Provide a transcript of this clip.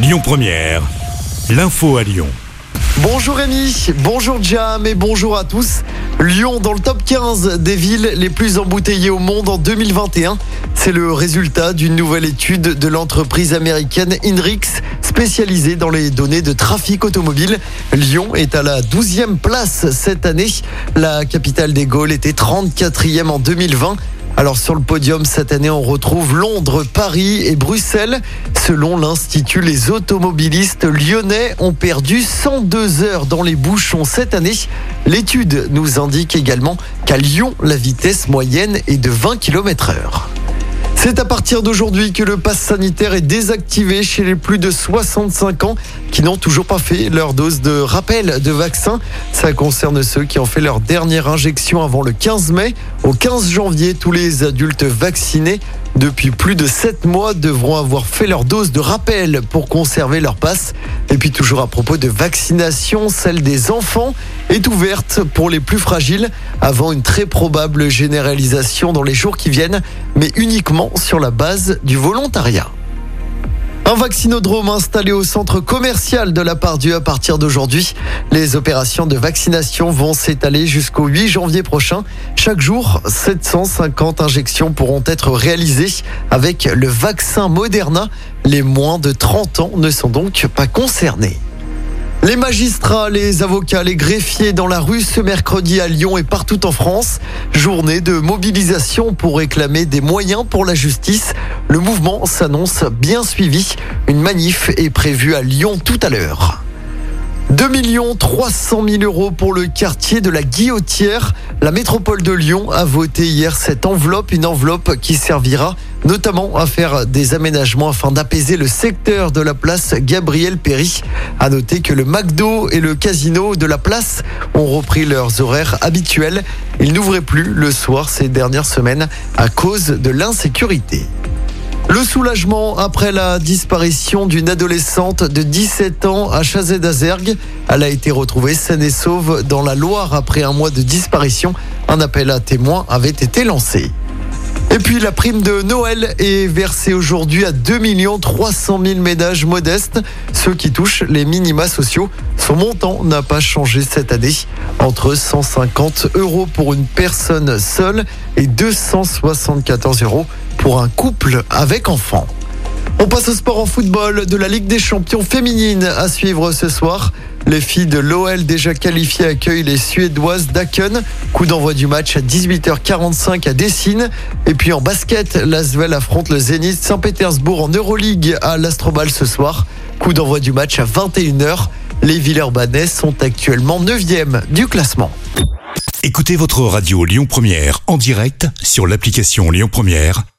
Lyon Première, l'info à Lyon. Bonjour Rémi, bonjour Jam et bonjour à tous. Lyon dans le top 15 des villes les plus embouteillées au monde en 2021. C'est le résultat d'une nouvelle étude de l'entreprise américaine Inrix spécialisée dans les données de trafic automobile. Lyon est à la 12e place cette année. La capitale des Gaules était 34e en 2020. Alors sur le podium cette année, on retrouve Londres, Paris et Bruxelles. Selon l'Institut, les automobilistes lyonnais ont perdu 102 heures dans les bouchons cette année. L'étude nous indique également qu'à Lyon, la vitesse moyenne est de 20 km heure. C'est à partir d'aujourd'hui que le pass sanitaire est désactivé chez les plus de 65 ans qui n'ont toujours pas fait leur dose de rappel de vaccin. Ça concerne ceux qui ont fait leur dernière injection avant le 15 mai. Au 15 janvier, tous les adultes vaccinés depuis plus de 7 mois devront avoir fait leur dose de rappel pour conserver leur passe. Et puis toujours à propos de vaccination, celle des enfants est ouverte pour les plus fragiles avant une très probable généralisation dans les jours qui viennent, mais uniquement sur la base du volontariat. Un vaccinodrome installé au centre commercial de la Pardieu à partir d'aujourd'hui. Les opérations de vaccination vont s'étaler jusqu'au 8 janvier prochain. Chaque jour, 750 injections pourront être réalisées avec le vaccin Moderna. Les moins de 30 ans ne sont donc pas concernés. Les magistrats, les avocats, les greffiers dans la rue ce mercredi à Lyon et partout en France. Journée de mobilisation pour réclamer des moyens pour la justice. Le mouvement s'annonce bien suivi. Une manif est prévue à Lyon tout à l'heure. 2 300 000 euros pour le quartier de la Guillotière. La métropole de Lyon a voté hier cette enveloppe, une enveloppe qui servira notamment à faire des aménagements afin d'apaiser le secteur de la place Gabriel Péry. À noter que le McDo et le casino de la place ont repris leurs horaires habituels. Ils n'ouvraient plus le soir ces dernières semaines à cause de l'insécurité. Le soulagement après la disparition d'une adolescente de 17 ans à Chazet d'Azergue. Elle a été retrouvée saine et sauve dans la Loire après un mois de disparition. Un appel à témoins avait été lancé. Et puis la prime de Noël est versée aujourd'hui à 2 300 000 ménages modestes, ceux qui touchent les minima sociaux. Son montant n'a pas changé cette année, entre 150 euros pour une personne seule et 274 euros pour un couple avec enfant. On passe au sport en football de la Ligue des champions féminines à suivre ce soir. Les filles de l'OL déjà qualifiées accueillent les Suédoises d'Aken. Coup d'envoi du match à 18h45 à Dessine. Et puis en basket, l'Asvel affronte le Zénith Saint-Pétersbourg en Euroleague à l'Astrobal ce soir. Coup d'envoi du match à 21h. Les Villeurbanais sont actuellement 9e du classement. Écoutez votre radio Lyon Première en direct sur l'application Lyon Première,